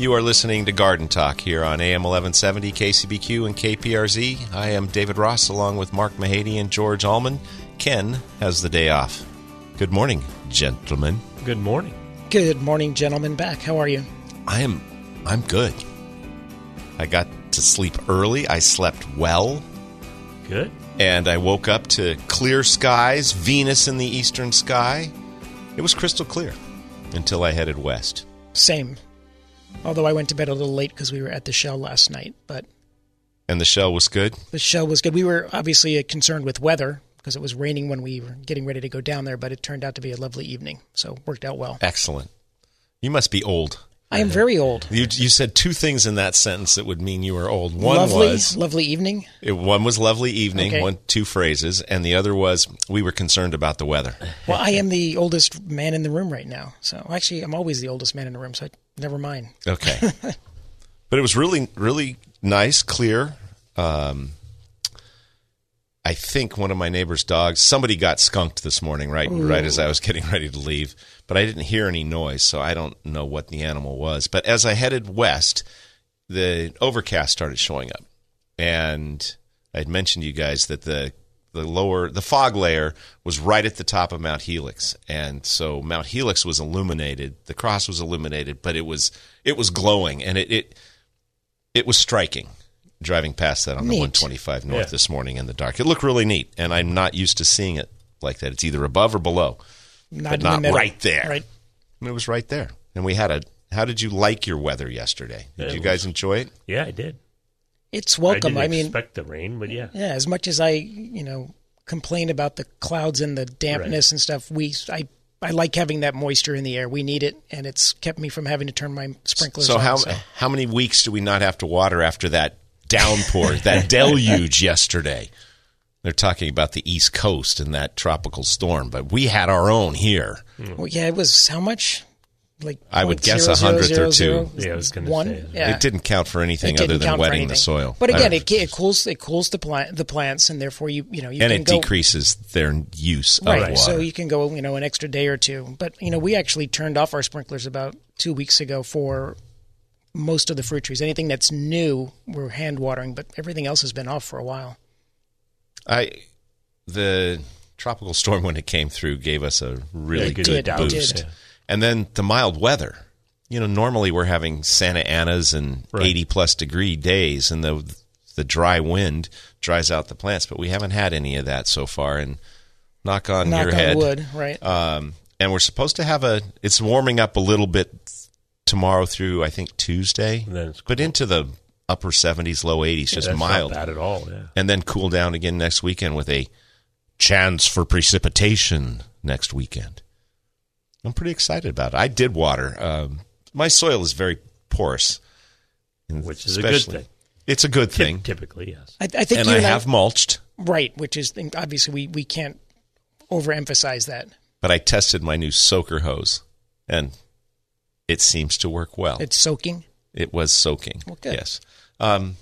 You are listening to Garden Talk here on AM 1170, KCBQ, and KPRZ. I am David Ross along with Mark Mahady and George Allman. Ken has the day off. Good morning, gentlemen. Good morning. Good morning, gentlemen. Back. How are you? I am I'm good. I got to sleep early. I slept well. Good. And I woke up to clear skies, Venus in the eastern sky. It was crystal clear until I headed west. Same. Although I went to bed a little late because we were at the shell last night, but And the shell was good? the shell was good. We were obviously uh, concerned with weather because it was raining when we were getting ready to go down there, but it turned out to be a lovely evening, so it worked out well. Excellent. You must be old. I am very old. You, you said two things in that sentence that would mean you were old. One lovely, was lovely evening. it, one was lovely evening, Okay. one two phrases, and the other was we were concerned about the weather. Well, I am the oldest man in the room right now, so actually, I'm always the oldest man in the room, so I, never mind. Okay. but it was really, really nice, clear. Um, I think one of my neighbor's dogs, somebody got skunked this morning, right, right as I was getting ready to leave. But I didn't hear any noise, so I don't know what the animal was. But as I headed west, the overcast started showing up, and I had mentioned to you guys that the the lower the fog layer was right at the top of Mount Helix, and so Mount Helix was illuminated. The cross was illuminated, but it was it was glowing, and it it, it was striking. Driving past that on the 125 north Yeah. this morning in the dark, it looked really neat, and I'm not used to seeing it like that. It's either above or below, Not but in the not right there. Right. And it was right there, and we had a. How did you like your weather yesterday? Did It you was- guys enjoy it? Yeah, I did. It's welcome. I I, didn't mean, expect the rain, but yeah. Yeah, as much as I, you know, complain about the clouds and the dampness and stuff, we I I like having that moisture in the air. We need it, and it's kept me from having to turn my sprinklers So on. how so. how many weeks do we not have to water after that downpour, that deluge yesterday? They're talking about the East Coast and that tropical storm, but we had our own here. Hmm. Well, yeah, it was how much? Like I would guess a zero hundredth or two. Yeah, I was gonna one. say. Yeah. It didn't count for anything other than wetting the soil. But again, it, it cools it cools the plant the plants, and therefore you you know you and can it go, decreases their use of Right, water. so you can go, you know, an extra day or two. But you know, we actually turned off our sprinklers about two weeks ago for most of the fruit trees. Anything that's new, we're hand watering, but everything else has been off for a while. I the tropical storm when it came through gave us a really Yeah, good did, boost. did. And then the mild weather. You know, normally we're having Santa Anas and Right. 80 plus degree days and the the dry wind dries out the plants, but we haven't had any of that so far and knock on Knock your on head. wood, right? Um, and we're supposed to have a it's warming up a little bit tomorrow through I think Tuesday. And then it's but into the upper 70s, low 80s, just That's mild Not bad at all. Yeah. and then cool down again next weekend with a chance for precipitation next weekend. I'm pretty excited about it. I did water. Um, my soil is very porous, Which is a good thing. It's a good Typ- thing, Typically, yes. I, I think and you I and have mulched. right, which is obviously we we can't overemphasize that. But I tested my new soaker hose, and it seems to work well. It's soaking. It was soaking. Well, good. Yes. Um,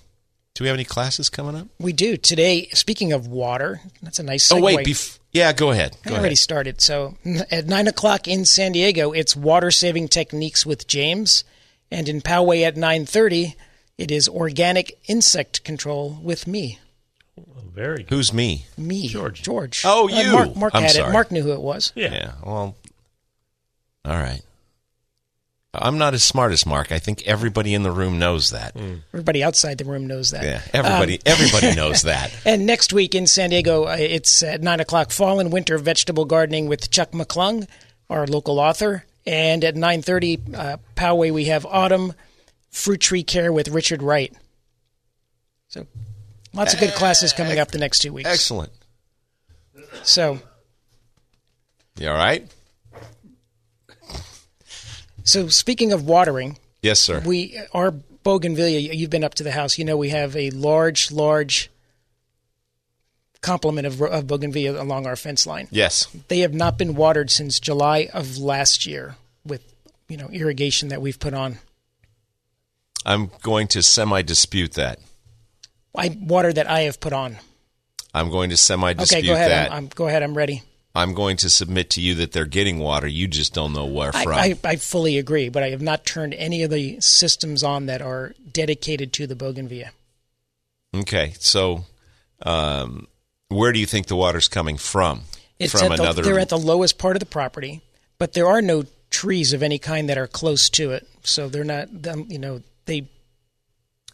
Do we have any classes coming up? We do today. Speaking of water, that's a nice. Oh wait, bef- yeah, go ahead. I already ahead. started. So at nine o'clock in San Diego, it's water saving techniques with James, and in Poway at nine thirty, it is organic insect control with me. Very good. Who's me? Me, George. George. Oh, Uh, you. Mark, Mark I'm had sorry. it. Mark knew who it was. Yeah. Yeah. Well, all right. I'm not as smart as Mark. I think everybody in the room knows that. Everybody outside the room knows that. Yeah, everybody everybody knows that. And next week in San Diego, uh, it's at 9 o'clock, Fall and Winter Vegetable Gardening with Chuck McClung, our local author. And at 9.30, uh, Poway, we have Autumn Fruit Tree Care with Richard Wright. So lots of good classes coming up the next two weeks. Excellent. So, You all right? So speaking of watering, Yes, sir. we our bougainvillea. You've been up to the house. You know we have a large, large complement of, of bougainvillea along our fence line. yes. They have not been watered since July of last year with you know irrigation that we've put on. I'm going to semi dispute that. I water that I have put on. I'm going to semi Okay, dispute go ahead. that. I'm, I'm go ahead. I'm ready. I'm going to submit to you that they're getting water. You just don't know where from. I, I fully agree, but I have not turned any of the systems on that are dedicated to the bougainvillea. okay, so um, where do you think the water's coming from? It's from the, another. they're at the lowest part of the property, but there are no trees of any kind that are close to it, so they're not. Them, you know, they.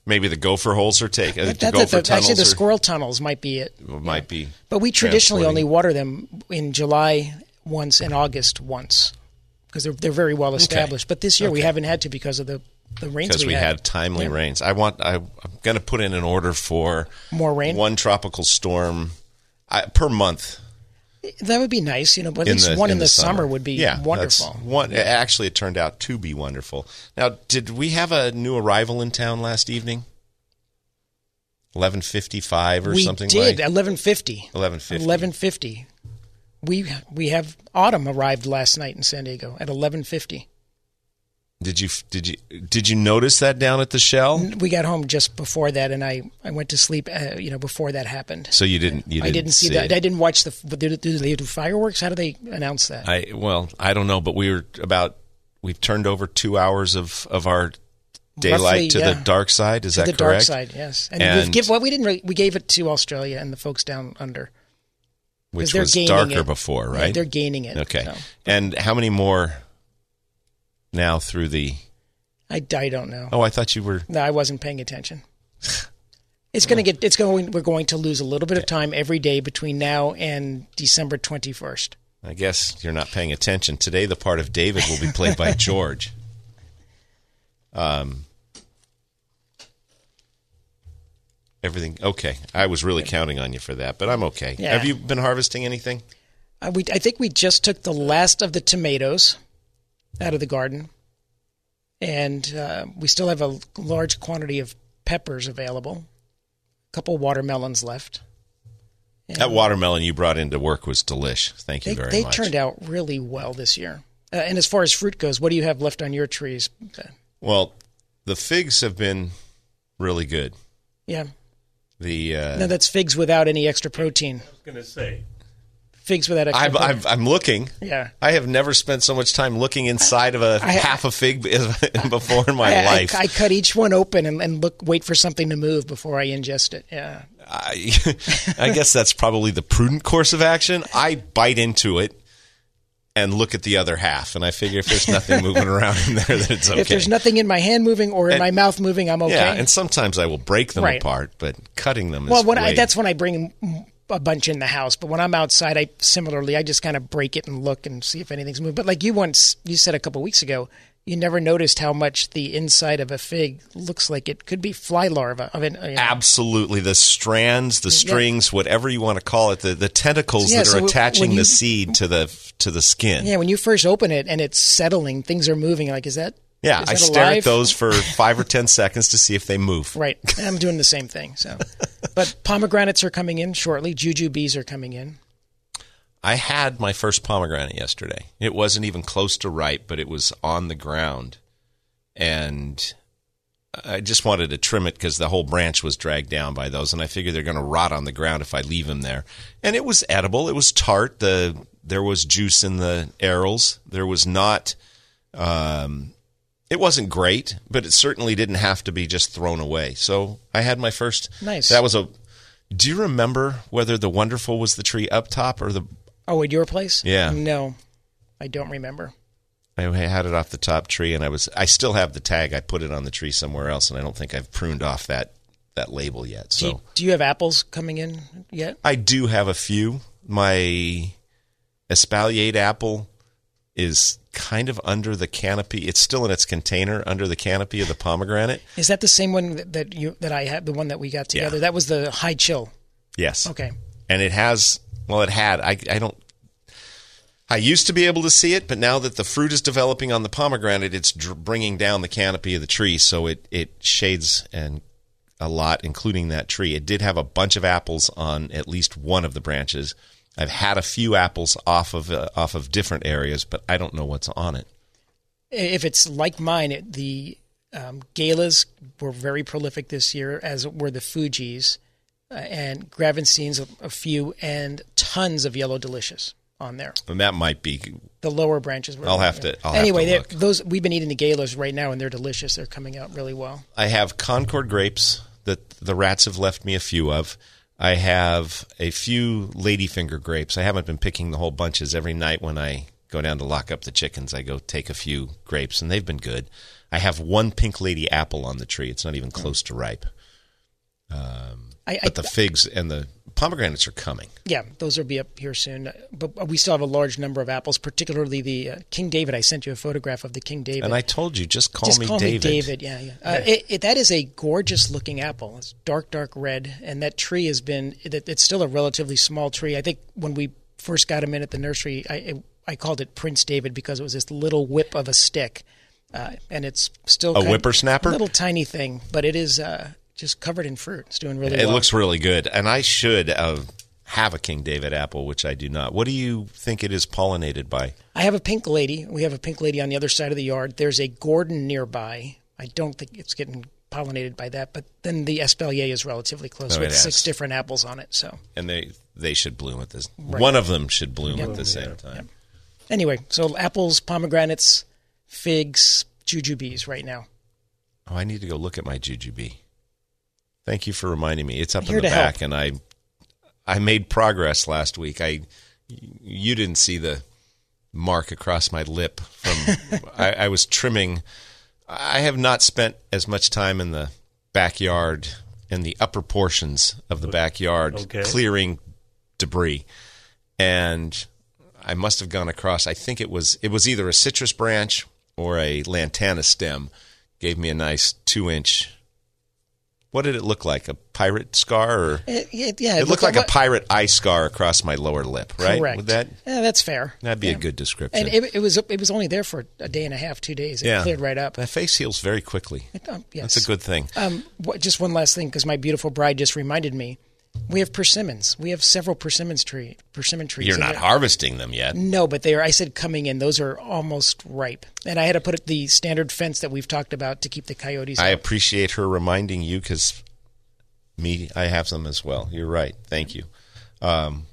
Maybe the gopher holes are taken. Uh, the gopher it, the- actually, the tunnels are- squirrel tunnels might be it. might be. But we traditionally only water them in July once and August once because they're they're very well established. But this year we haven't had to because of the the rains because we, had, timely Yeah. rains. I want. I, I'm going to put in an order for More rain? One tropical storm I, per month. That would be nice, you know. But at in least the, one in, the, summer. would be yeah, wonderful. One, Actually, it turned out to be wonderful. Now, did we have a new arrival in town last evening? Eleven fifty-five or we something did like. eleven fifty. 11:50. Eleven fifty. We we have autumn arrived last night in San Diego at eleven fifty. Did you did you did you notice that down at the shell? We got home just before that, and I, I went to sleep. Uh, you know, before that happened. So you didn't you didn't I didn't see, see that. it. I didn't watch the. Do, do they do fireworks? How do they announce that? I well, I don't know, but we were about we've turned over two hours of of our daylight Roughly, to yeah. the dark side. Is to that the correct? dark side, yes. And, And- we've give well, we didn't really, we gave it to Australia and the folks down under. Which they're was gaining darker it. before, Yeah, right? they're gaining it. okay. so. And how many more now through the? I, I don't know. Oh, I thought you were. No, I wasn't paying attention. It's going to get. It's going. We're going to lose a little bit of time every day between now and December twenty first. I guess you're not paying attention. Today, the part of David will be played by George. Um, everything okay. I was really counting on you for that, but I'm okay. Yeah. Have you been harvesting anything? Uh, we. I think we just took the last of the tomatoes out of the garden, and uh, we still have a large quantity of peppers available. A couple watermelons left. That watermelon you brought into work was delish. Thank you They, very they much. They turned out really well this year. Uh, and as far as fruit goes, what do you have left on your trees? Well, the figs have been really good. yeah, The uh, no, that's figs without any extra protein. I was going to say. Figs without extra. I'm. I'm, I'm looking. yeah. I have never spent so much time looking inside of a I- half a fig before in my I, I- life. I, cut each one open and, and look, wait for something to move before I ingest it. Yeah, I, I guess that's probably the prudent course of action. I bite into it and look at the other half, and I figure if there's nothing moving around in there, that it's okay. If there's nothing in my hand moving or in And- my mouth moving, I'm okay. Yeah, and sometimes I will break them Right. apart, but cutting them well, is when I, that's when I bring a bunch in the house. But when I'm outside, I similarly I just kind of break it and look and see if anything's moved. But like you once you said a couple weeks ago, you never noticed how much the inside of a fig looks like it could be fly larva I mean, You know. Absolutely, the strands, the strings, whatever you want to call it, the, the tentacles Yeah, that so are attaching you- the seed to the to the skin. Yeah, when you first open it and it's settling, things are moving. Like, is that? Yeah, is I that stare at those for five or ten seconds to see if they move. Right, I'm doing the same thing. So, but pomegranates are coming in shortly. Jujubes are coming in. I had my first pomegranate yesterday. It wasn't even close to ripe, but it was on the ground, and I just wanted to trim it because the whole branch was dragged down by those, and I figured they're going to rot on the ground if I leave them there. And it was edible. It was tart. The there was juice in the arils. There was not. Um, it wasn't great, but it certainly didn't have to be just thrown away. So I had my first. Nice. That was a. Do you remember whether the wonderful was the tree up top or the? Oh, at your place? Yeah. No, I don't remember. I had it off the top tree, and I was. I still have the tag. I put it on the tree somewhere else, and I don't think I've pruned off that that label yet. Do So you, do you have apples coming in yet? I do have a few. My espalier apple is kind of under the canopy. It's still in its container under the canopy of the pomegranate. Is that the same one that, you that I had? The one that we got together? Yeah. That was the high chill. Yes. Okay. And it has. Well, it had. I. I don't. I used to be able to see it, but now that the fruit is developing on the pomegranate, it's dr- bringing down the canopy of the tree, so it it shades and a lot, including that tree. It did have a bunch of apples on at least one of the branches. I've had a few apples off of uh, off of different areas, but I don't know what's on it. If it's like mine, it, the um, galas were very prolific this year, as were the Fuji's, uh, and Gravenstein's a, a few, and tons of yellow delicious on there. And that might be The lower branches were. I'll have to- I'll have anyway, to look. those we've been eating the galas right now, and they're delicious. They're coming out really well. I have Concord grapes that the rats have left me a few of. I have a few ladyfinger grapes. I haven't been picking the whole bunches every night when I go down to lock up the chickens. I go take a few grapes, and they've been good. I have one pink lady apple on the tree. It's not even close to ripe. I, I, But the figs and the pomegranates are coming. Yeah, those will be up here soon. But we still have a large number of apples, particularly the uh, King David. I sent you a photograph of the King David. And I told you, just call Just me call David. me David. Yeah, yeah. Uh, it, it, that is a gorgeous looking apple. It's dark, dark red, and that tree has been. It, it's still a relatively small tree. I think when we first got him in at the nursery, I I called it Prince David because it was this little whip of a stick, uh, and it's still A whippersnapper? a little tiny thing, but it is uh, just covered in fruit. It's doing really well. It well. looks really good, and I should uh, have a King David apple, which I do not. What do you think it is pollinated by? I have a pink lady. We have a pink lady on the other side of the yard. There's a Gordon nearby. I don't think it's getting pollinated by that, but then the Espalier is relatively close Oh, with six different apples on it. So And they they should bloom at this. One of them should bloom at the same time. anyway, so apples, pomegranates, figs, jujubes right now. Oh, I need to go look at my jujube. Thank you for reminding me. It's up in the back, help. and I I made progress last week. I you didn't see the mark across my lip from I, I was trimming. I have not spent as much time in the backyard in the upper portions of the backyard Okay. clearing debris, and I must have gone across. I think it was it was either a citrus branch or a lantana stem. Gave me a nice two inch. What did it look like? A pirate scar, or It, it- yeah, it looked like a pirate eye scar across my lower lip, right? Correct. Would that Yeah, that's fair. that'd be a good description? And it, it was it was only there for a day and a half, two days. It yeah, cleared right up. That face heals very quickly. Um, yes. That's a good thing. Um, what, just one last thing, because my beautiful bride just reminded me. We have persimmons. We have several persimmons tree persimmon trees. You're not harvesting them yet. No, but they are. I said coming in. Those are almost ripe, and I had to put the standard fence that we've talked about to keep the coyotes. I out. appreciate her reminding you because me, I have them as well. You're right. Thank you. Um,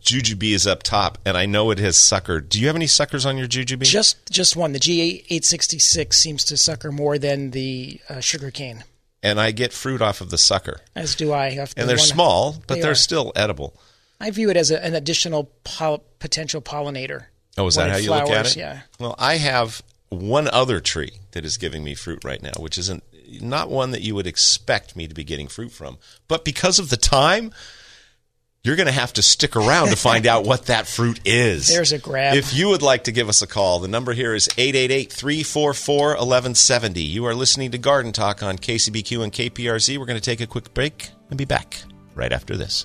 Jujube is up top, and I know it has sucker. Do you have any suckers on your Jujube? just just one. The G eight sixty six seems to sucker more than the uh, sugar cane, and I get fruit off of the sucker. as do I. the And they're one- small, but They are still edible. I view it as a, an additional pol- potential pollinator. Oh, is that how you look at it? Yeah. Well, I have one other tree that is giving me fruit right now, which isn't not one that you would expect me to be getting fruit from. But because of the time, you're going to have to stick around to find out what that fruit is. There's a grab. If you would like to give us a call, the number here is 888-344-1170. You are listening to Garden Talk on KCBQ and KPRZ. We're going to take a quick break and be back right after this.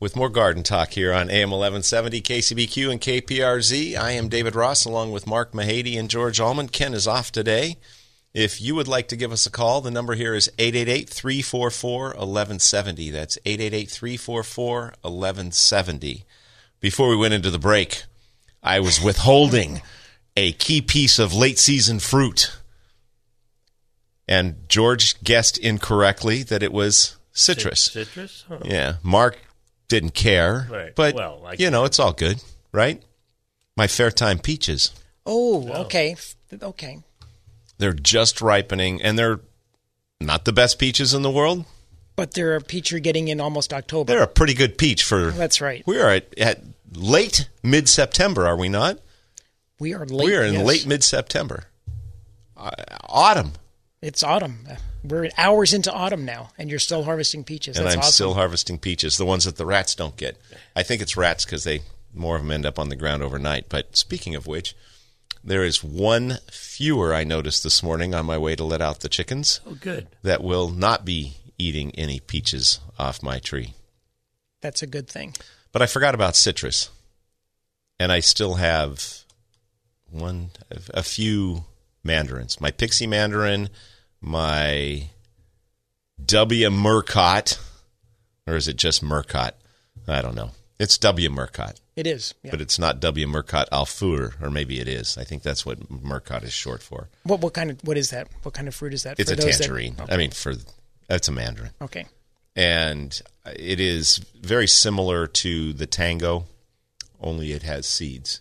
with more garden talk here on AM 1170, KCBQ, and KPRZ. I am David Ross along with Mark Mahady and George Allman. Ken is off today. If you would like to give us a call, the number here is 888 344 1170. That's 888 344 1170. Before we went into the break, I was withholding a key piece of late season fruit. And George guessed incorrectly that it was citrus. Citrus? Huh. Yeah. Mark didn't care. Right. But, Well, I you know, it's all good, right? My fair time peaches. Oh, okay, okay. They're just ripening, and they're not the best peaches in the world. But they're a peach you're getting in almost October. They're a pretty good peach for. That's right. We are at, at late mid September, are we not? We are late. we are in yes. late mid September. Uh, autumn. It's autumn. We're hours into autumn now, and you're still harvesting peaches. and That's I'm awesome. still harvesting peaches, the ones that the rats don't get. I think it's rats because they more of them end up on the ground overnight. But speaking of which, there is one fewer I noticed this morning on my way to let out the chickens Oh, good. that will not be eating any peaches off my tree. That's a good thing. But I forgot about citrus, and I still have one, a few mandarins. My pixie mandarin, my W. Murcott, or is it just Murcott? I don't know. It's W. Murcott, It is. Yeah. but it's not W. Murcott Afourer, or maybe it is. I think that's what Murcott is short for. what what kind of what is that? What kind of fruit is that? It's for a those that- tangerine. I mean, for that's a mandarin. okay. and it is very similar to the tango, only it has seeds.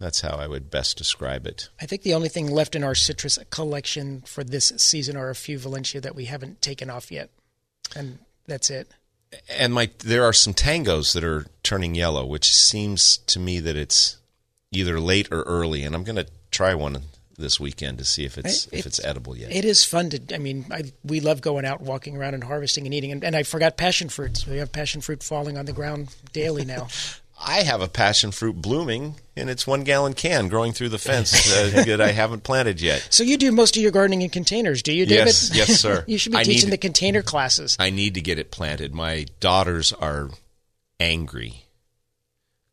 That's how I would best describe it. I think the only thing left in our citrus collection for this season are a few Valencia that we haven't taken off yet, and that's it. And my there are some tangos that are turning yellow, which seems to me that it's either late or early. And I'm going to try one this weekend to see if it's It- if it's edible yet. It is fun to. I mean, I, we love going out, walking around, and harvesting and eating. And, and I forgot passion fruits. We have passion fruit falling on the ground daily now. I have a passion fruit blooming in its one gallon can growing through the fence uh, that I haven't planted yet. so you do most of your gardening in containers, do you, David? Yes, yes, sir. you should be I teaching need- the container classes. I need to get it planted. My daughters are angry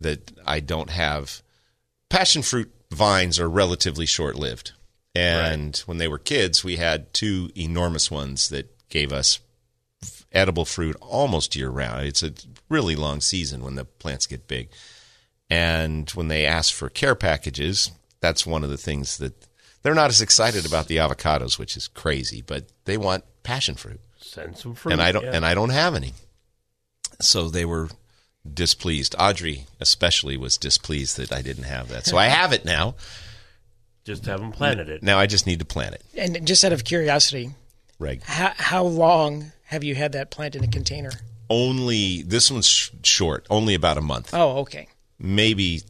that I don't have passion fruit vines are relatively short lived. And when they were kids, we had two enormous ones that gave us edible fruit almost year round. It's a really long season when the plants get big. And when they ask for care packages, that's one of the things that they're not as excited about the avocados, which is crazy, but they want passion fruit Send some fruit. and I don't yeah. and I don't have any. So they were displeased. Audrey especially was displeased that I didn't have that. So I have it now. just haven't planted it. Now I just need to plant it. And just out of curiosity, Reg. how, how long have you had that plant in a container? Only this one's sh- short, only about a month. Oh, okay. Maybe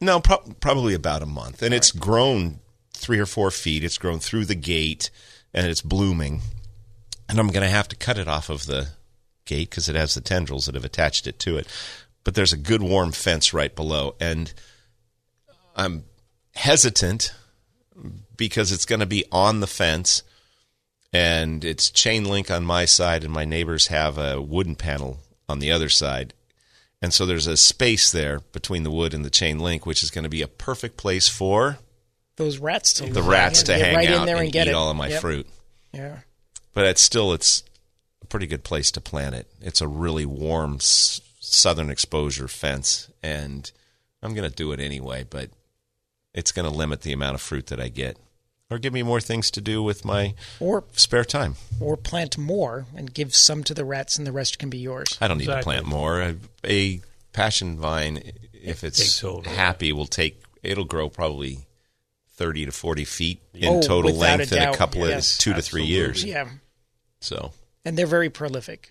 no, pro- probably about a month. And it's grown 3 or 4 feet. It's grown through the gate and it's blooming. And I'm going to have to cut it off of the gate because it has the tendrils that have attached it to it. But there's a good warm fence right below, and I'm hesitant because it's going to be on the fence, and it's chain link on my side, and my neighbors have a wooden panel on the other side. And so there's a space there between the wood and the chain link, which is going to be a perfect place for Those rats to the rats to hang right out in there and, and, get eat it. all of my Yep. fruit. Yeah. but it's still it's a pretty good place to plant it. It's a really warm s- southern exposure fence, and I'm going to do it anyway. But it's going to limit the amount of fruit that I get, or give me more things to do with my Or spare time. or plant more and give some to the rats, and the rest can be yours. I don't need to plant more. A, a passion vine, if it's takes over. happy, will take. It'll grow probably. 30 to 40 feet in Oh, total length a in a couple yes. of two to three years. Yeah, So, and they're very prolific.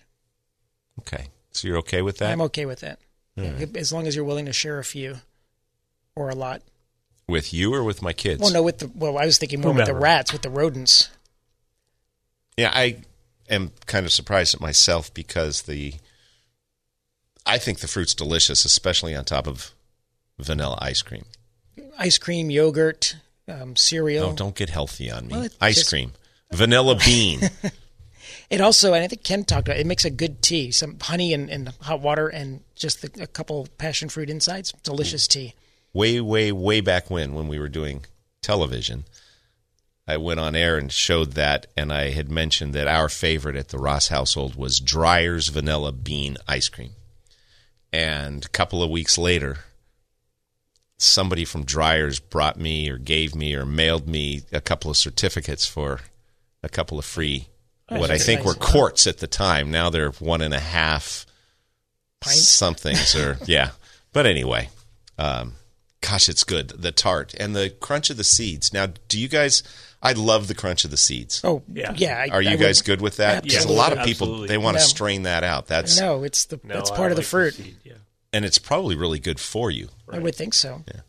okay. So you're okay with that? I'm okay with that, Yeah, as long as you're willing to share a few or a lot. With you or with my kids? Well, no, with the well, I was thinking more with the rats, with the rodents. Yeah, I am kind of surprised at myself because the I think the fruit's delicious, especially on top of vanilla ice cream. Ice cream, yogurt, um, cereal. Oh, don't get healthy on me. Well, ice just- cream, vanilla bean. It also, and I think Ken talked about it, it makes a good tea. Some honey and, and hot water and just the, a couple passion fruit insides. Delicious tea. Way, way, way back when, when we were doing television, I went on air and showed that, and I had mentioned that our favorite at the Ross household was Dreyer's Vanilla Bean Ice Cream. And a couple of weeks later, somebody from Dreyer's brought me or gave me or mailed me a couple of certificates for a couple of free, what I think nice. were quarts at the time. Now they're one and a half Pints? somethings or yeah. But anyway, um, gosh, it's good. The tart and the crunch of the seeds. Now, do you guys? I love the crunch of the seeds. Oh, Yeah. yeah. I, Are you I guys would- good with that? Because a lot of people Absolutely. they want to No. strain that out. That's No, it's the No, that's I part of the like fruit. seed, yeah. and it's probably really good for you. I would think so. Yeah.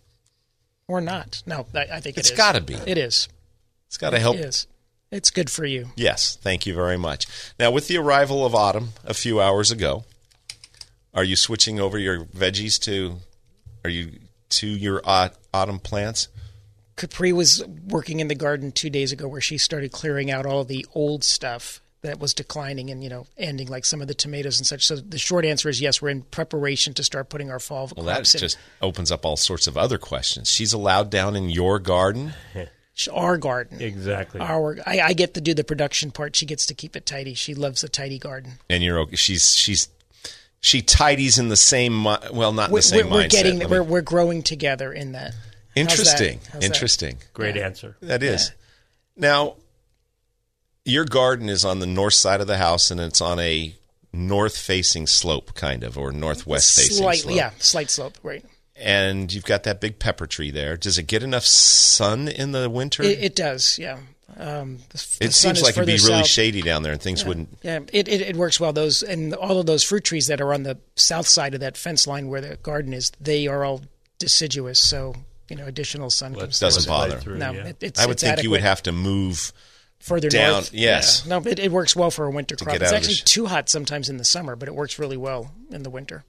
Or not. No, I, I think It's it is. gotta be. It is. It's got to help. It is. It's good for you. Yes, thank you very much. Now, with the arrival of autumn a few hours ago, are you switching over your veggies to? Are you to your au- autumn plants? Capri was working in the garden two days ago where she started clearing out all of the old stuff that was declining and, you know, ending like some of the tomatoes and such. So the short answer is yes, we're in preparation to start putting our fall Well, that crops in. just opens up all sorts of other questions. She's allowed down in your garden. our garden. Exactly. Our, I, I get to do the production part. She gets to keep it tidy. She loves a tidy garden. and you're okay. She's she's she tidies in the same mi- well, not in We're, the same we're, we're mindset. getting me- we're, we're growing together in that. How's that? interesting, that? interesting. Great answer. That is. Now, your garden is on the north side of the house, and it's on a north-facing slope, kind of, or northwest-facing Slightly, slope. yeah, slight slope, right? And you've got that big pepper tree there. Does it get enough sun in the winter? It, it does, yeah. Um, the, the It sun seems like it'd be further really south. shady down there, and things wouldn't. Yeah, it, it it works well. Those and all of those fruit trees that are on the south side of that fence line where the garden is, they are all deciduous. So you know, additional sun comes. Doesn't through. bother. Through, No, yeah. it, it's. I would it's think you would have to move. further down- north. yes. Yeah. No, it, it works well for a winter crop. It's out of the actually sh- too hot sometimes in the summer, but it works really well in the winter.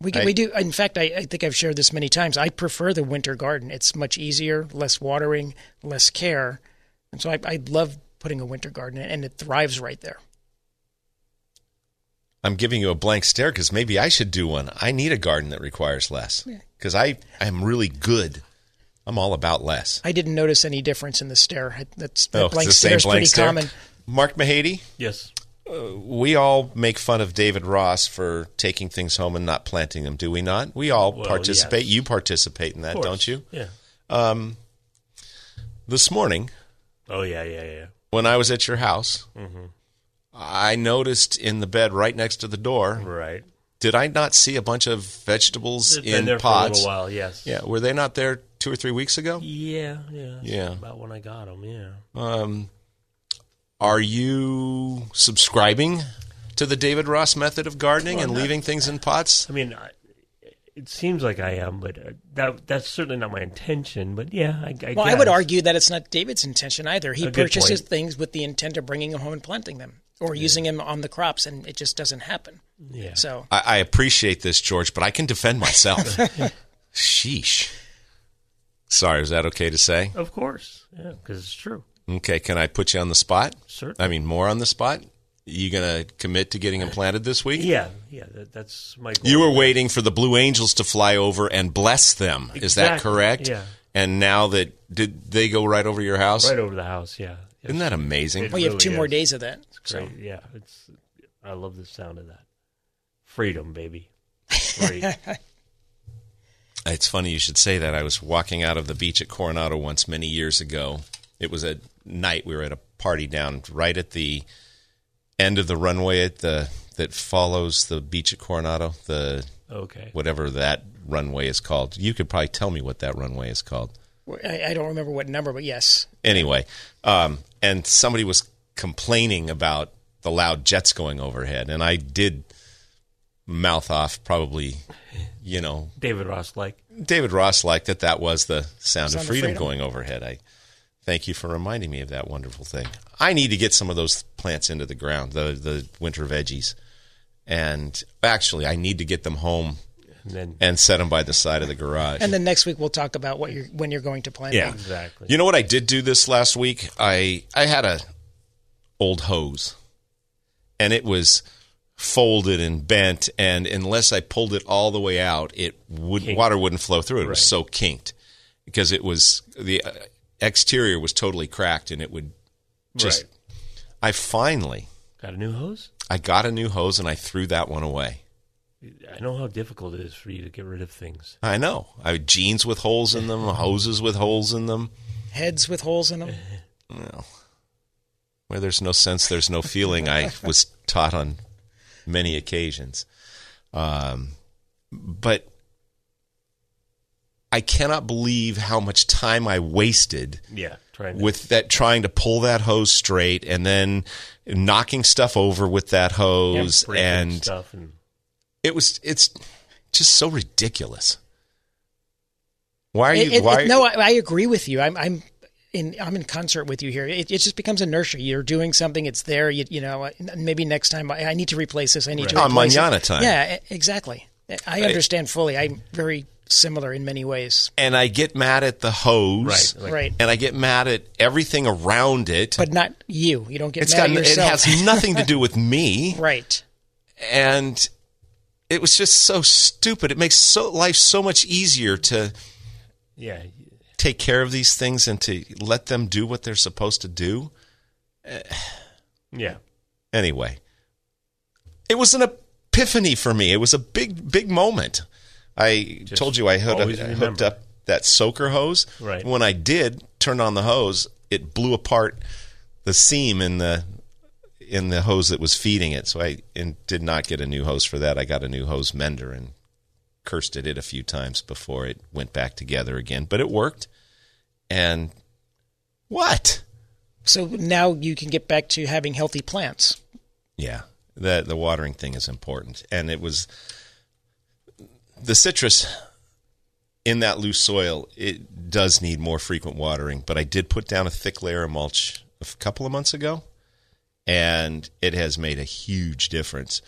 We I- we do. In fact, I, I think I've shared this many times. I prefer the winter garden. It's much easier, less watering, less care, and so I, I love putting a winter garden, in, and it thrives right there. I'm giving you a blank stare because maybe I should do one. I need a garden that requires less because I I'm really good. I'm all about less. I didn't notice any difference in the stare. That's that Oh, blank it's the stare same is blank pretty stare. common. Mark Mahady, Yes. we all make fun of David Ross for taking things home and not planting them, do we not? We all Well, participate. yes. You participate in that, don't you? Yeah. Um, This morning, Oh yeah, yeah, yeah. when I was at your house, Mm-hmm. I noticed in the bed right next to the door. Right. Did I not see a bunch of vegetables been in there pots? for a little while. Yes. Yeah, were they not there two or three weeks ago? Yeah. Yeah. Yeah. About when I got them. Yeah. Um, are you subscribing to the David Ross method of gardening Well, and not- leaving things in pots? I mean, I, it seems like I am, but uh, that that's certainly not my intention. But yeah, I, I Well, I would argue that it's not David's intention either. He A purchases things with the intent of bringing them home and planting them, or using them on the crops, and it just doesn't happen. Yeah. So I, I appreciate this, George, but I can defend myself. Sheesh. Sorry, is that okay to say? Of course. Yeah, because it's true. Okay, can I put you on the spot? Certainly. I mean, more on the spot? You going to commit to getting them planted this week? Yeah. Yeah. That, that's my. Goal. You were waiting for the Blue Angels to fly over and bless them. Is that correct? yeah. And now that did they go right over your house? right over the house. Yeah. Yes. Isn't that amazing? It well, you have really two more days of that. So Great. Yeah. It's. I love the sound of that. Freedom, baby. Free. It's funny you should say that. I was walking out of the beach at Coronado once many years ago. It was at night. We were at a party down right at the end of the runway at the that follows the beach at Coronado. The okay. whatever that runway is called. You could probably tell me what that runway is called. I, I don't remember what number, but yes, Anyway, um, and somebody was complaining about the loud jets going overhead, and I did mouth off probably, you know, David Ross, like David Ross liked that that was the sound, Sound of of freedom, freedom. going overhead. I Thank you for reminding me of that wonderful thing. I need to get some of those plants into the ground, the the winter veggies, and actually, I need to get them home And then and set them by the side of the garage. And then next week we'll talk about what you're when you're going to plant. Yeah. them. exactly. You know what I did do this last week? I I had a old hose, and it was folded and bent, and unless I pulled it all the way out, it would Kinked. water wouldn't flow through. It was so kinked because it was the uh, exterior was totally cracked, and it would just. Right. I finally Got a new hose? I got a new hose, and I threw that one away. I know how difficult it is for you to get rid of things. I know. I had jeans with holes in them, hoses with holes in them. Heads with holes in them. Well, Where there's no sense, there's no feeling. I was taught on many occasions. Um, but I cannot believe how much time I wasted Yeah, trying to with that trying to pull that hose straight and then knocking stuff over with that hose breaking and stuff and it was it's just so ridiculous. Why are you It- it- why it- no, I, I agree with you. I'm, I'm in, I'm in concert with you here. It, it just becomes inertia. You're doing something, it's there. You, you know, maybe next time I, I need to replace this. I need to Right. replace On it. mañana time. Yeah, exactly. I understand fully. I'm very similar in many ways. and I get mad at the hose. Right, like- right. and I get mad at everything around it. But not you. You don't get it's mad got at it has nothing to do with me, right. and it was just so stupid. It makes so life so much easier to yeah, take care of these things and to let them do what they're supposed to do. yeah. Anyway, it was an epiphany for me. It was a big, big moment. I Just told you I hooked, up, hooked up that soaker hose. Right. When I did turn on the hose, it blew apart the seam in the in the hose that was feeding it. So I and did not get a new hose for that. I got a new hose mender and cursed at it a few times before it went back together again. But it worked. And what? So now you can get back to having healthy plants. Yeah, the the watering thing is important, and it was the citrus in that loose soil. It does need more frequent watering, but I did put down a thick layer of mulch a couple of months ago, and it has made a huge difference.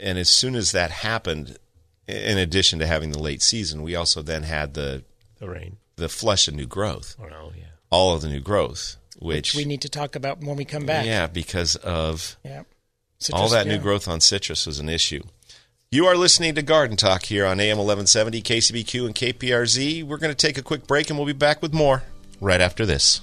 And as soon as that happened, in addition to having the late season, we also then had the The rain. the flush of new growth, Oh yeah. all of the new growth, which, We need to talk about when we come back. yeah, because of Yeah. all that yeah. new growth on citrus was an issue. You are listening to Garden Talk here on AM 1170, KCBQ, and KPRZ. We're going to take a quick break and we'll be back with more right after this.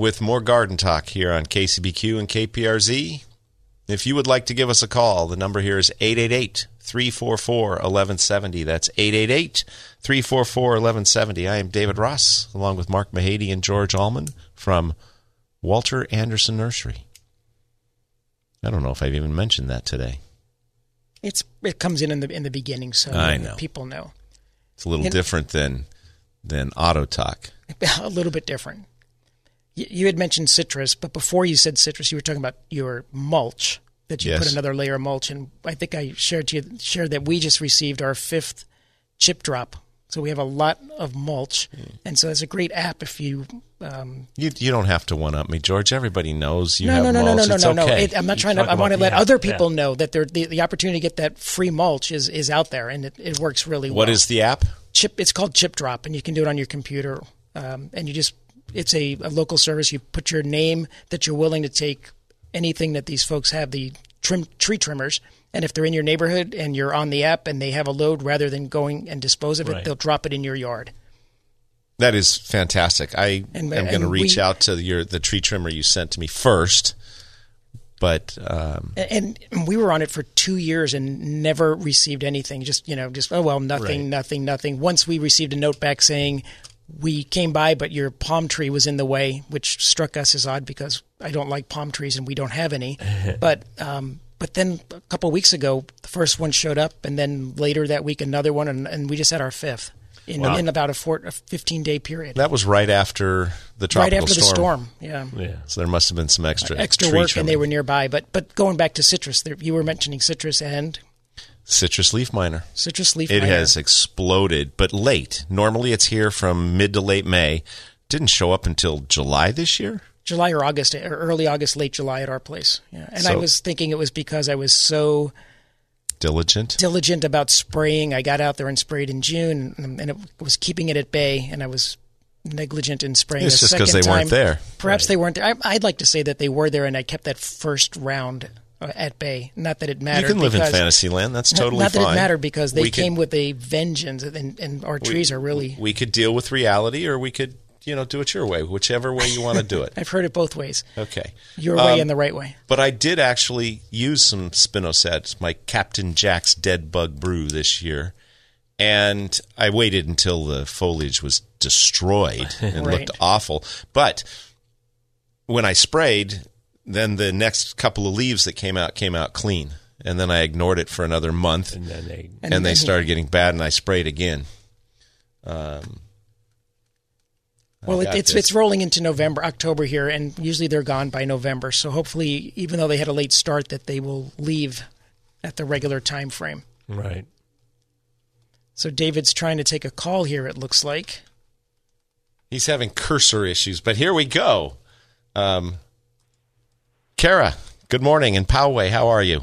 with more Garden Talk here on KCBQ and KPRZ. If you would like to give us a call, the number here is 888 344 1170. That's 888 344 1170. I am David Ross, along with Mark Mahady and George Allman from Walter Andersen Nursery. I don't know if I've even mentioned that today. It's it comes in in the in the beginning, so I know. people know It's a little different than than Auto Talk. a little bit different. You, you had mentioned citrus, but before you said citrus, you were talking about your mulch that you Yes. put another layer of mulch, and I think I shared to you shared that we just received our fifth chip drop, so we have a lot of mulch, and so it's a great app if you. Um, You you don't have to one up me, George. Everybody knows you no, have no, no, no, mulch. no, no, It's no, no. okay. It, I'm not You trying to. I want to let the other people yeah. know that there, the the opportunity to get that free mulch is is out there, and it, it works really well. What is the app? chip it's called chip drop and you can do it on your computer um, and you just it's a, a local service you put your name that you're willing to take anything that these folks have the trim tree trimmers And if they're in your neighborhood and you're on the app and they have a load, rather than going and dispose of it, Right. they'll drop it in your yard. That is fantastic. I And- am going to reach we- out to your the tree trimmer you sent to me first, but um, And and we were on it for two years and never received anything. Just you know, just oh well, nothing, Right. nothing, nothing. Once we received a note back saying we came by, but your palm tree was in the way, which struck us as odd because I don't like palm trees and we don't have any. but um, but then a couple of weeks ago, the first one showed up, and then later that week another one, and, and we just had our fifth in, Wow. in about a, four, a fifteen day period. that was right after the tropical right after storm. the storm, yeah. Yeah. So there must have been some extra Extra tree work, and they were nearby. But but going back to citrus, there, you were mentioning citrus and citrus leaf miner. citrus leaf. Miner. It miner. has exploded, but late. Normally it's here from mid to late May. Didn't show up until July this year. July or August, or early August, late July at our place. Yeah, and I was thinking it was because I was so Diligent. diligent about spraying. I got out there and sprayed in June, and, it was keeping it at bay, and I was negligent in spraying. It's a just 'cause second they weren't there. Perhaps they weren't. I, I'd like to say that they were there, and I kept that first round at bay. Not that it mattered. You can live in fantasy land. That's totally not that fine. it mattered because they We could- came with a vengeance, and, and our trees are really. We could deal with reality, or we could, you know, do it your way, whichever way you want to do it. I've heard it both ways, Okay. your way Um, and the right way. But I did actually use some Spinosad, my Captain Jack's Dead Bug Brew this year. And I waited until the foliage was destroyed and Right. looked awful. But when I sprayed, then the next couple of leaves that came out came out clean. And then I ignored it for another month. And then they And, And they then- started getting bad, and I sprayed again. Um, Well, it, it's this. it's rolling into November, October here, and usually they're gone by November. So hopefully, even though they had a late start, that they will leave at the regular time frame. right. So David's trying to take a call here. It looks like. He's having cursor issues, but here we go. Um, Kara, good morning in Poway. How are you?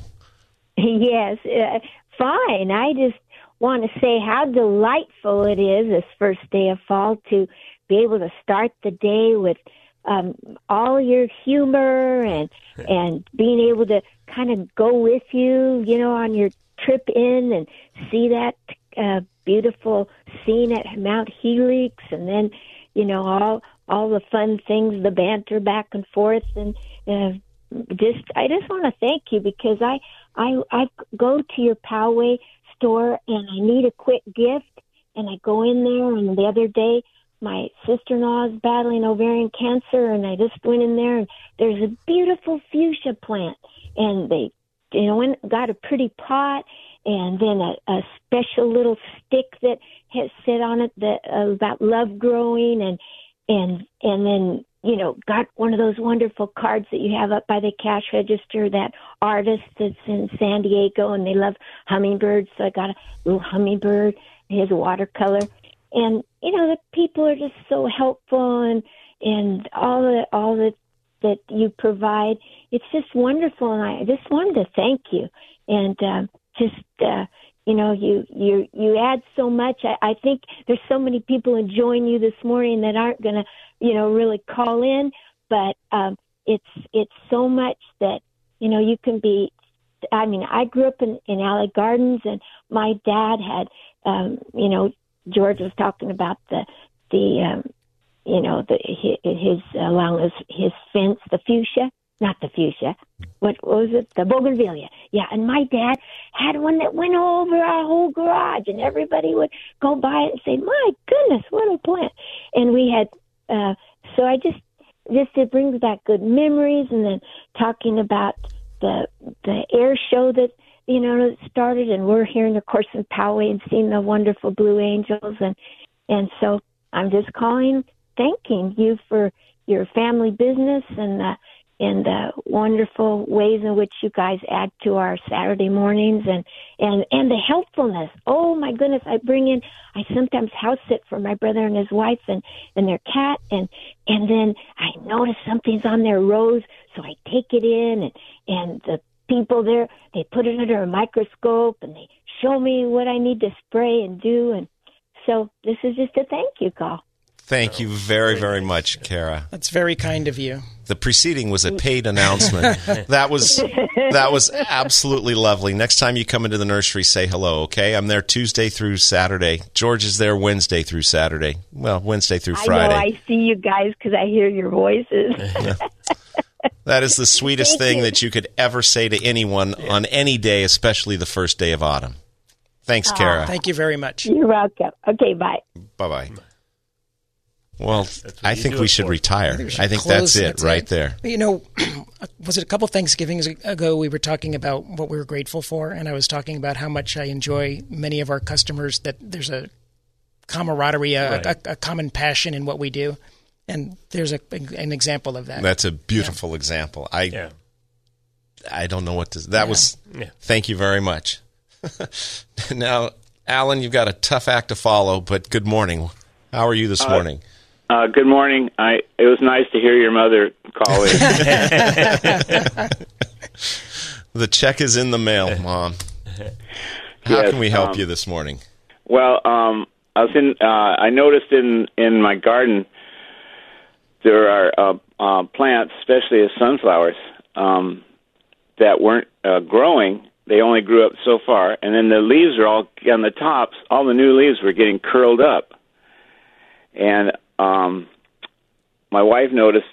Yes, uh, fine. I just want to say how delightful it is this first day of fall to be able to start the day with um, all your humor and and being able to kind of go with you, you know, on your trip in and see that uh, beautiful scene at Mount Helix, and then you know all all the fun things, the banter back and forth, and uh, just I just want to thank you because I I I go to your Poway store and I need a quick gift, and I go in there, and the other day my sister-in-law is battling ovarian cancer, and I just went in there, and there's a beautiful fuchsia plant, and they you know got a pretty pot and then a, a special little stick that has sit on it that uh, about love growing and and and then you know got one of those wonderful cards that you have up by the cash register that artist that's in San Diego and they love hummingbirds. So I got a little hummingbird his watercolor. And you know the people are just so helpful and and all the all the that you provide. It's just wonderful and I just wanted to thank you. And um just uh you know you you you add so much. I, I think there's so many people enjoying you this morning that aren't going to you know really call in but um it's it's so much that you know you can be I mean I grew up in in Allied Gardens and my dad had um you know George was talking about the the um you know the his, his along his his fence the fuchsia not the fuchsia. What, was it? The bougainvillea. Yeah and my dad had one that went over our whole garage and everybody would go by it and say my goodness what a plant. And we had uh so i just just it brings back good memories and then talking about the the air show that you know started and we're here in of course in Poway and seeing the wonderful blue angels and and so i'm just calling thanking you for your family business and uh and the wonderful ways in which you guys add to our Saturday mornings and and and the helpfulness. Oh my goodness, I bring in I sometimes house sit for my brother and his wife and and their cat and and then I notice something's on their rose, so I take it in and and the people there they put it under a microscope and they show me what I need to spray and do and so this is just a thank you call. Thank you very, very much, Kara. That's very kind of you. The preceding was a paid announcement. that was that was absolutely lovely. Next time you come into the nursery, say hello, okay? I'm there Tuesday through Saturday. George is there Wednesday through Saturday. Well, Wednesday through Friday. I know I see you guys because I hear your voices. That is the sweetest Thank thing you. that you could ever say to anyone on any day, especially the first day of autumn. Thanks, Kara. Thank you very much. You're welcome. Okay, bye. Bye bye. Well, I think we should for. retire. we should I think that's it it. right there. You know, was it a couple Thanksgivings ago we were talking about what we were grateful for, and I was talking about how much I enjoy many of our customers. That there's a camaraderie, a, Right. a, a common passion in what we do, and there's a, an example of that. That's a beautiful example. I Yeah. I don't know what to. That was. Yeah. Thank you very much. now, Alan, you've got a tough act to follow, but good morning. How are you this uh, morning? Uh, good morning. I it was nice to hear your mother call in. The check is in the mail, Mom. How Yes, can we help um, you this morning? well, um, I was in. Uh, I noticed in in my garden there are uh, uh, plants, especially as sunflowers, um, that weren't uh, growing. They only grew up so far, and then the leaves are all on the tops. All the new leaves were getting curled up, and um, my wife noticed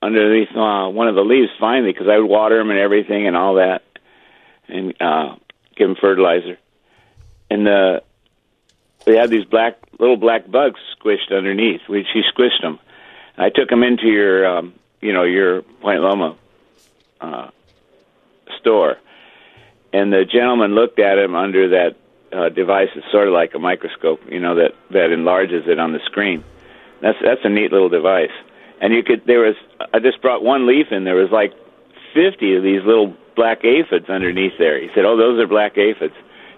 underneath uh, one of the leaves finally because I would water them and everything and all that, and uh, give them fertilizer, and the they had these black little black bugs squished underneath. We, she squished them. I took them into your, um, you know, your Point Loma uh, store, and the gentleman looked at him under that uh, device. It's sort of like a microscope, you know, that that enlarges it on the screen. That's that's a neat little device. And you could there was I just brought one leaf in. There was like fifty of these little black aphids underneath there. He said, "Oh, those are black aphids,"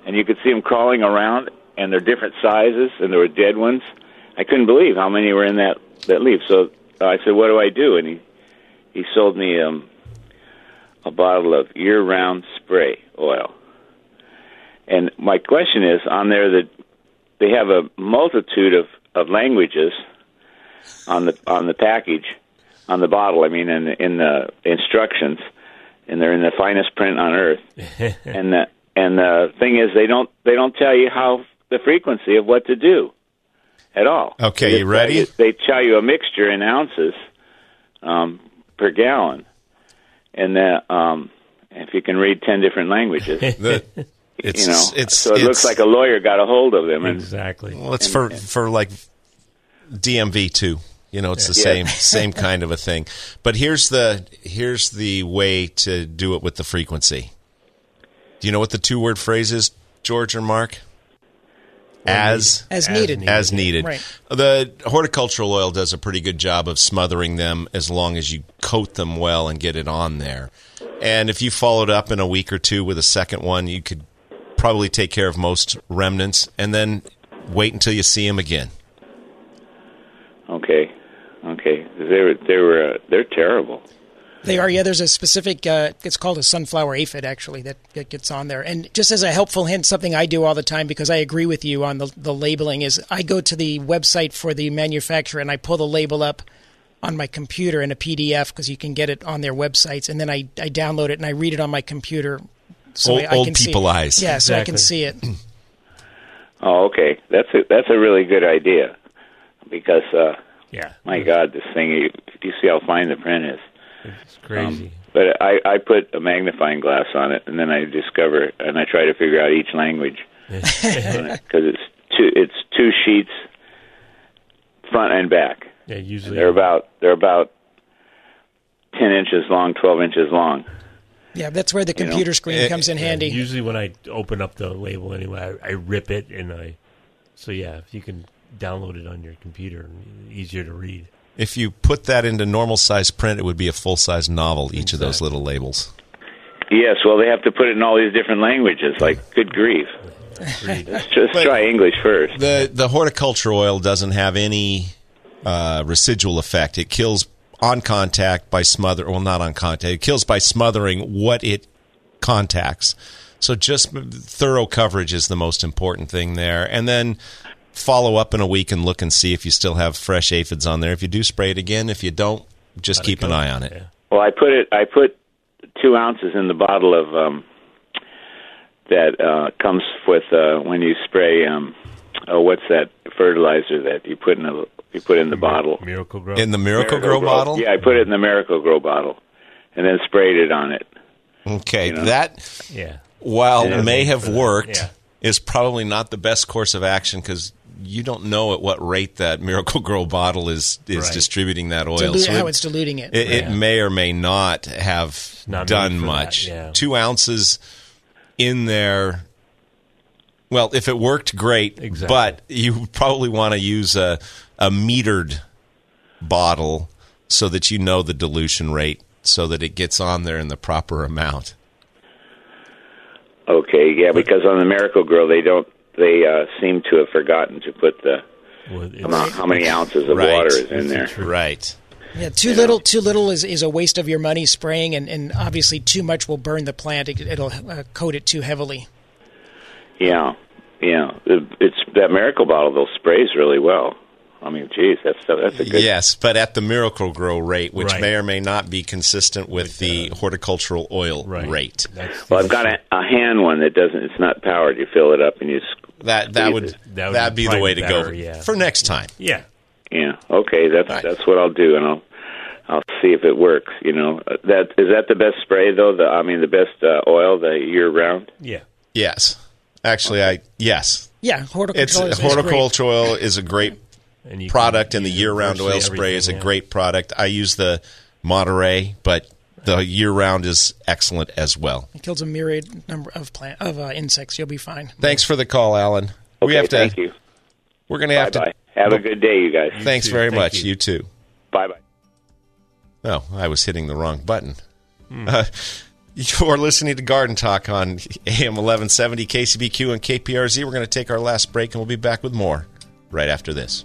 and you could see them crawling around, and they're different sizes, and there were dead ones. I couldn't believe how many were in that that leaf. So I said, "What do I do?" And he he sold me um, a bottle of year-round spray oil. And my question is on there that they have a multitude of, of languages on the on the package, on the bottle. I mean, in in the instructions, and they're in the finest print on earth. and the and the thing is, they don't they don't tell you how the frequency of what to do at all. Okay, you ready? tell They tell you a mixture in ounces um, per gallon, and that um, if you can read ten different languages. The, it's you know, it's so it it's, looks like a lawyer got a hold of them, and Exactly. well, it's for for like DMV too. You know, it's the Yeah. same same kind of a thing. But here's the here's the way to do it with the frequency. Do you know what the two word phrase is, George or Mark? As as, As needed. needed. as needed. Right. The horticultural oil does a pretty good job of smothering them as long as you coat them well and get it on there. And if you followed up in a week or two with a second one, you could probably take care of most remnants and then wait until you see them again. Okay, okay, they were they were uh, they're terrible. They are, yeah. There's a specific. Uh, it's called a sunflower aphid, actually, that, that gets on there. And just as a helpful hint, something I do all the time because I agree with you on the the labeling is I go to the website for the manufacturer and I pull the label up on my computer in a PDF because you can get it on their websites, and then I I download it and I read it on my computer. So Old- I, I old can see people it. eyes. Yeah, so I can see it. Oh, okay, that's a that's a really good idea because uh, Yeah. my God, this thing you, you see how fine the print is. It's crazy. But I I put a magnifying glass on it, and then I discover and I try to figure out each language because it's two it's two sheets, front and back. yeah, usually They're about they're about ten inches long, twelve inches long. Yeah, that's where the know, computer screen eh, comes in yeah, handy. Usually when I open up the label anyway, I, I rip it and I. So yeah, if you can download it on your computer, easier to read. If you put that into normal size print, it would be a full size novel, each of those little labels. Yes, well, they have to put it in all these different languages. Like, good grief. Let's just try English first. The the horticulture oil doesn't have any uh, residual effect. It kills on contact by smother. Well, not on contact. It kills by smothering what it contacts. So just thorough coverage is the most important thing there. And then follow up in a week and look and see if you still have fresh aphids on there. If you do, spray it again. If you don't, just Let keep an eye on it. Yeah. Well, I put it. I put two ounces in the bottle of um, that uh, comes with uh, when you spray. Um, oh, what's that fertilizer that you put in a you put in the bottle? Miracle-Gro. In the Miracle, Grow, bottle. Yeah, I put it in the Miracle-Gro bottle, and then sprayed it on it. Okay, You know? that yeah. while Yeah. may have worked, yeah. is probably not the best course of action because you don't know at what rate that Miracle-Gro bottle is is Right. distributing that oil. Dilu- So how it- it's diluting it. It, it may or may not have not done for that, much. yeah. Two ounces in there. Well, if it worked, great. Exactly. But you probably want to use a a metered bottle so that you know the dilution rate, so that it gets on there in the proper amount. Okay, yeah, because on the Miracle-Gro they don't. They uh, seem to have forgotten to put the Well, it's- amount, how many ounces of Right. water is in It's there. truth. Right. Yeah, too little. Too little is, is a waste of your money spraying, and, and obviously too much will burn the plant. It, it'll uh, coat it too heavily. Yeah, yeah. It- It's that Miracle bottle though sprays really well. I mean, geez, that's that's a good. Yes, but at the Miracle-Gro rate, which Right. may or may not be consistent with, the horticultural oil Right. rate. That's the Well, I've got a, a hand one that doesn't. It's not powered. You fill it up and you. s- That that would That that would would be be the way to probably go yeah. for next time. Yeah. Yeah. Okay. That's Right. that's what I'll do, and I'll I'll see if it works. You know, Uh, that is that the best spray though. The I mean, the best uh, oil the year round. Yeah. Yes, actually, I yes, Yeah, it's horticultural is, is great. horticultural oil is a great And you product, can and the year-round oil spray is a yeah. great product. I use the Monterey, but the year-round is excellent as well. It kills a myriad number of plant of uh, insects. You'll be fine. Thanks for the call, Alan. Okay. we have to. thank you. We're going to have to. Have a good day, you guys. Thanks too. very Thank much. you. You too. Bye bye. Oh, I was hitting the wrong button. Hmm. Uh, you're listening to Garden Talk on AM 1170 KCBQ and KPRZ. We're going to take our last break and we'll be back with more right after this.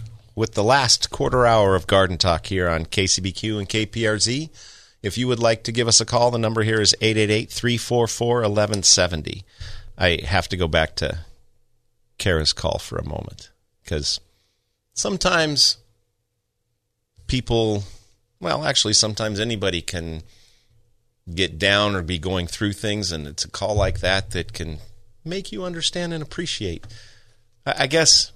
with the last quarter hour of Garden Talk here on KCBQ and KPRZ. If you would like to give us a call, the number here is 888 344 1170. I have to go back to Kara's call for a moment because sometimes people, well, actually, sometimes anybody can get down or be going through things, and it's a call like that that can make you understand and appreciate. I I guess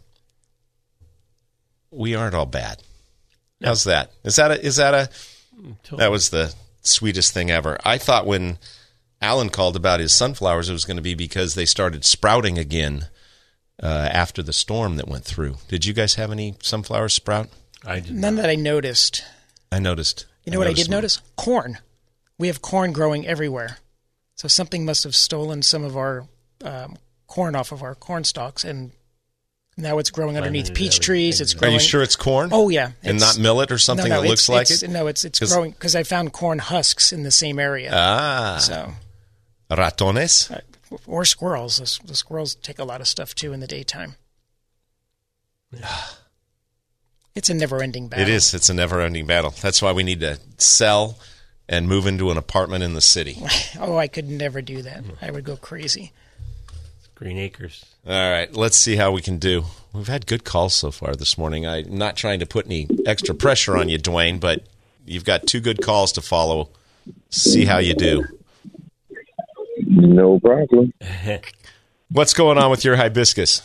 we aren't all bad. How's that? Is that a, is that a that was the sweetest thing ever. I thought when Alan called about his sunflowers, it was going to be because they started sprouting again uh, after the storm that went through. Did you guys have any sunflowers sprout? I did None that I noticed. I noticed. You know what I did them. notice? Corn. We have corn growing everywhere. So something must have stolen some of our um, corn off of our corn stalks, and now it's growing underneath peach trees. It's growing. Are you sure it's corn? Oh yeah, and not millet or something no, no, that looks like it. No, it's it's 'Cause- growing because I found corn husks in the same area. Ah, so ratones. uh, or squirrels. The, the squirrels take a lot of stuff too in the daytime. It's a never-ending battle. It is. It's a never-ending battle. That's why we need to sell and move into an apartment in the city. Oh, I could never do that. I would go crazy. Green Acres. All right, let's see how we can do. We've had good calls so far this morning. I'm not trying to put any extra pressure on you, Dwayne, but you've got two good calls to follow. See how you do. No problem. What's going on with your hibiscus?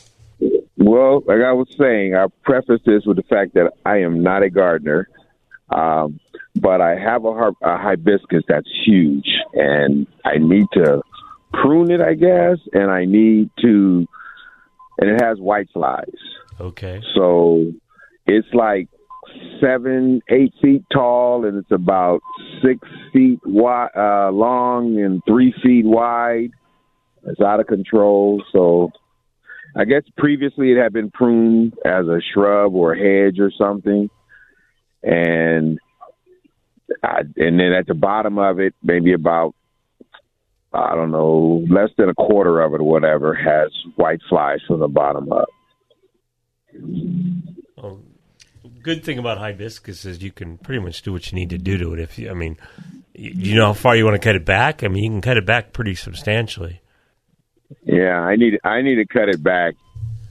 Well, like I was saying, I preface this with the fact that I am not a gardener, um, but I have a, har- a hibiscus that's huge, and I need to prune it, I guess, and I need to, and it has white flies. Okay. So it's like seven, eight feet tall, and it's about six feet wide, uh, long and three feet wide. It's out of control. So I guess previously it had been pruned as a shrub or a hedge or something, and I, and then at the bottom of it, maybe about I don't know, less than a quarter of it or whatever has white flies from the bottom up. Well, good thing about hibiscus is you can pretty much do what you need to do to it. If you, I mean, you you know how far you want to cut it back. I mean, you can cut it back pretty substantially. Yeah, I need I need to cut it back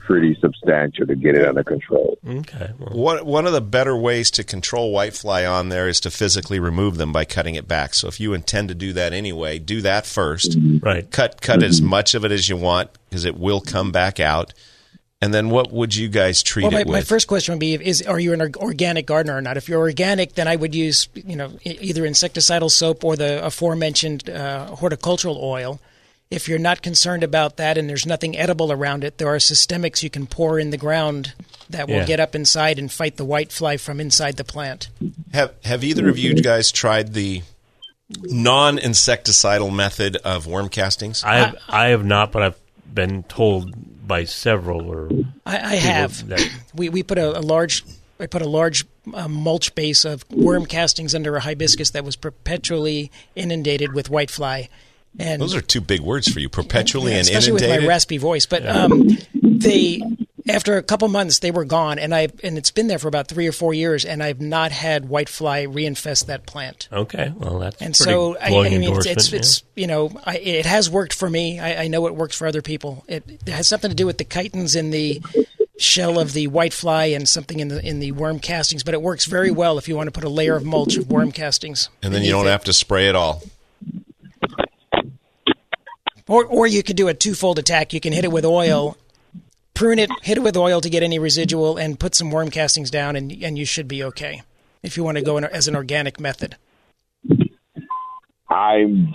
pretty substantial to get it under control. Okay. Well, One one of the better ways to control whitefly on there is to physically remove them by cutting it back. So if you intend to do that anyway, do that first. right. Cut cut as much of it as you want because it will come back out. And then what would you guys treat Well, my, it with? my first question would be: Is are you an organic gardener or not? If you're organic, then I would use you know either insecticidal soap or the aforementioned uh, horticultural oil. If you're not concerned about that and there's nothing edible around it, there are systemics you can pour in the ground that will Yeah. get up inside and fight the whitefly from inside the plant. Have Have either of you guys tried the non-insecticidal method of worm castings? I have, I have not, but I've been told by several or I, I have. that- we we put a, a large I put a large uh, mulch base of worm castings under a hibiscus that was perpetually inundated with whitefly. And Those are two big words for you: perpetually Yeah, and especially with my raspy voice. But um, they, after a couple months, they were gone, and I and it's been there for about three or four years, and I've not had whitefly reinfest that plant. okay. Well, that's And so I, I mean, it's, it's, yeah. it's you know, I, it has worked for me. I, I know it works for other people. It, it has something to do with the chitins in the shell of the whitefly and something in the in the worm castings, but it works very well if you want to put a layer of mulch of worm castings. and then you don't have to spray at all. Or, or you could do a twofold attack. You can hit it with oil, prune it, hit it with oil to get any residual, and put some worm castings down, and and you should be okay. If you want to go in as an organic method, I'm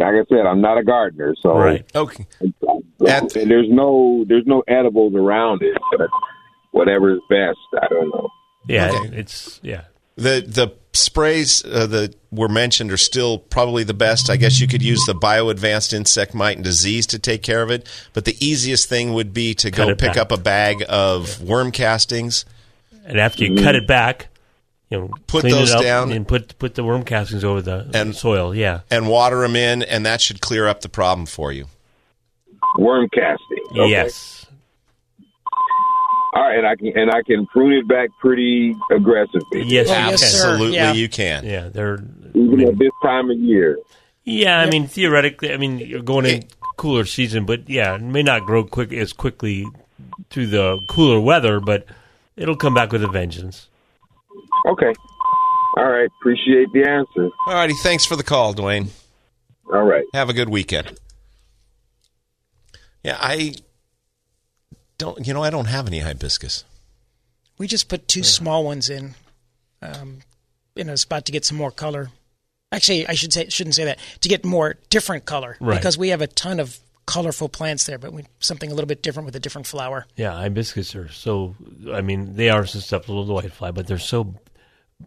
like I said, I'm not a gardener, so right. Okay. and there's no there's no edibles around it. But whatever is best, I don't know. Yeah. Okay. It's yeah. The the sprays uh, that were mentioned are still probably the best. I guess you could use the bioadvanced insect mite and disease to take care of it. But the easiest thing would be to Cut go pick back. up a bag of worm castings. And after you cut it back, you know, Put clean those it up down. and put put the worm castings over the And- soil. Yeah. and water them in, and that should clear up the problem for you. Worm casting. Okay. Yes. All right, and I can and I can prune it back pretty aggressively. Yes, Oh, you yes, Absolutely, Yeah. you can. Yeah, they're. Even at this time of year. Yeah, I mean theoretically, I mean you're going in cooler season, but yeah, it may not grow quick as quickly through the cooler weather, but it'll come back with a vengeance. Okay. All right. Appreciate the answer. All righty, thanks for the call, Dwayne. All right. Have a good weekend. Yeah, I don't. You know, I don't have any hibiscus. we just put two small ones in, um, in a spot to get some more color. Actually, I should say shouldn't say that to get more different color Right. because we have a ton of colorful plants there, but we something a little bit different with a different flower. Yeah, hibiscus are so. I mean, they are susceptible to whitefly, but they're so.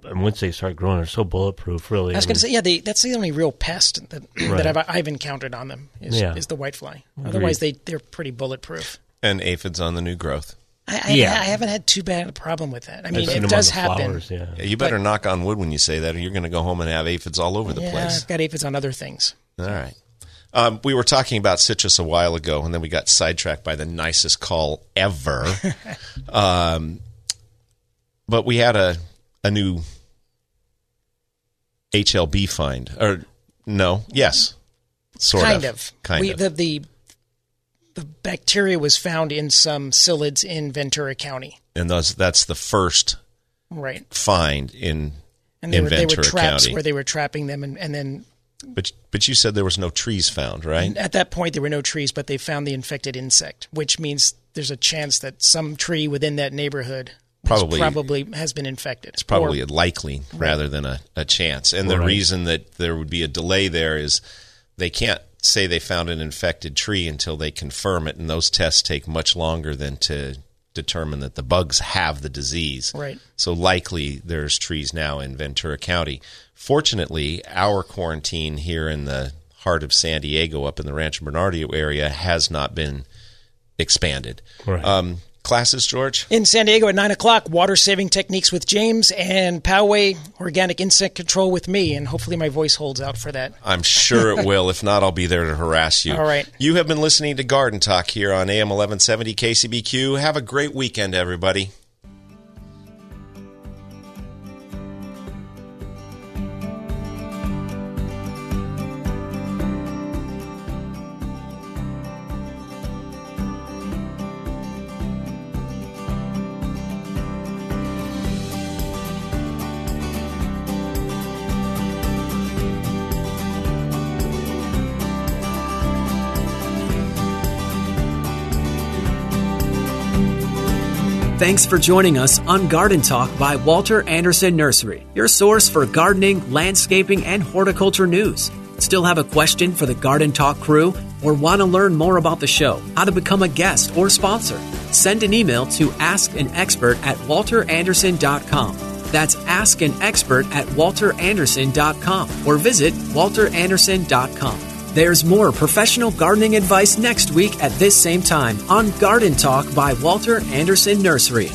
And once they start growing, they're so bulletproof. Really, I was going to say, yeah, they, that's the only real pest that Right. that I've, I've encountered on them is, Yeah. is the whitefly. Otherwise, they they're pretty bulletproof. And aphids on the new growth. I, I, Yeah. I haven't had too bad a problem with that. I mean, it does happen. flowers, yeah. Yeah, you better knock on wood when you say that, or you're going to go home and have aphids all over the Yeah, place. I've got aphids on other things. All right. Um, we were talking about citrus a while ago, and then we got sidetracked by the nicest call ever. um, but we had a a new HLB find, or no? Yes, sort of. kind of, of. kind we, of. The, the the bacteria was found in some psyllids in Ventura County. and those that's the first Right. find in. And they In were they were Ventura traps County. where they were trapping them and, and then But but you said there was no trees found, right? at that point there were no trees, but they found the infected insect, which means there's a chance that some tree within that neighborhood Probably- probably has been infected. It's probably Or- a likely rather than a, a chance. And the Right. reason that there would be a delay there is they can't say they found an infected tree until they confirm it, and those tests take much longer than to determine that the bugs have the disease. Right. So likely there's trees now in Ventura County. Fortunately, our quarantine here in the heart of San Diego, up in the Rancho Bernardo area, has not been expanded. Right. Um, classes, George? In San Diego at 9 o'clock, water saving techniques with James and Poway organic insect control with me. And hopefully my voice holds out for that. I'm sure it will. If not, I'll be there to harass you. All right. You have been listening to Garden Talk here on AM 1170 KCBQ. Have a great weekend, everybody. Thanks for joining us on Garden Talk by Walter Andersen Nursery, your source for gardening, landscaping, and horticulture news. Still have a question for the Garden Talk crew or want to learn more about the show, how to become a guest or sponsor? Send an email to askanexpert at walterandersen.com. That's askanexpert at walterandersen.com or visit walterandersen.com. There's more professional gardening advice next week at this same time on Garden Talk by Walter Andersen Nursery.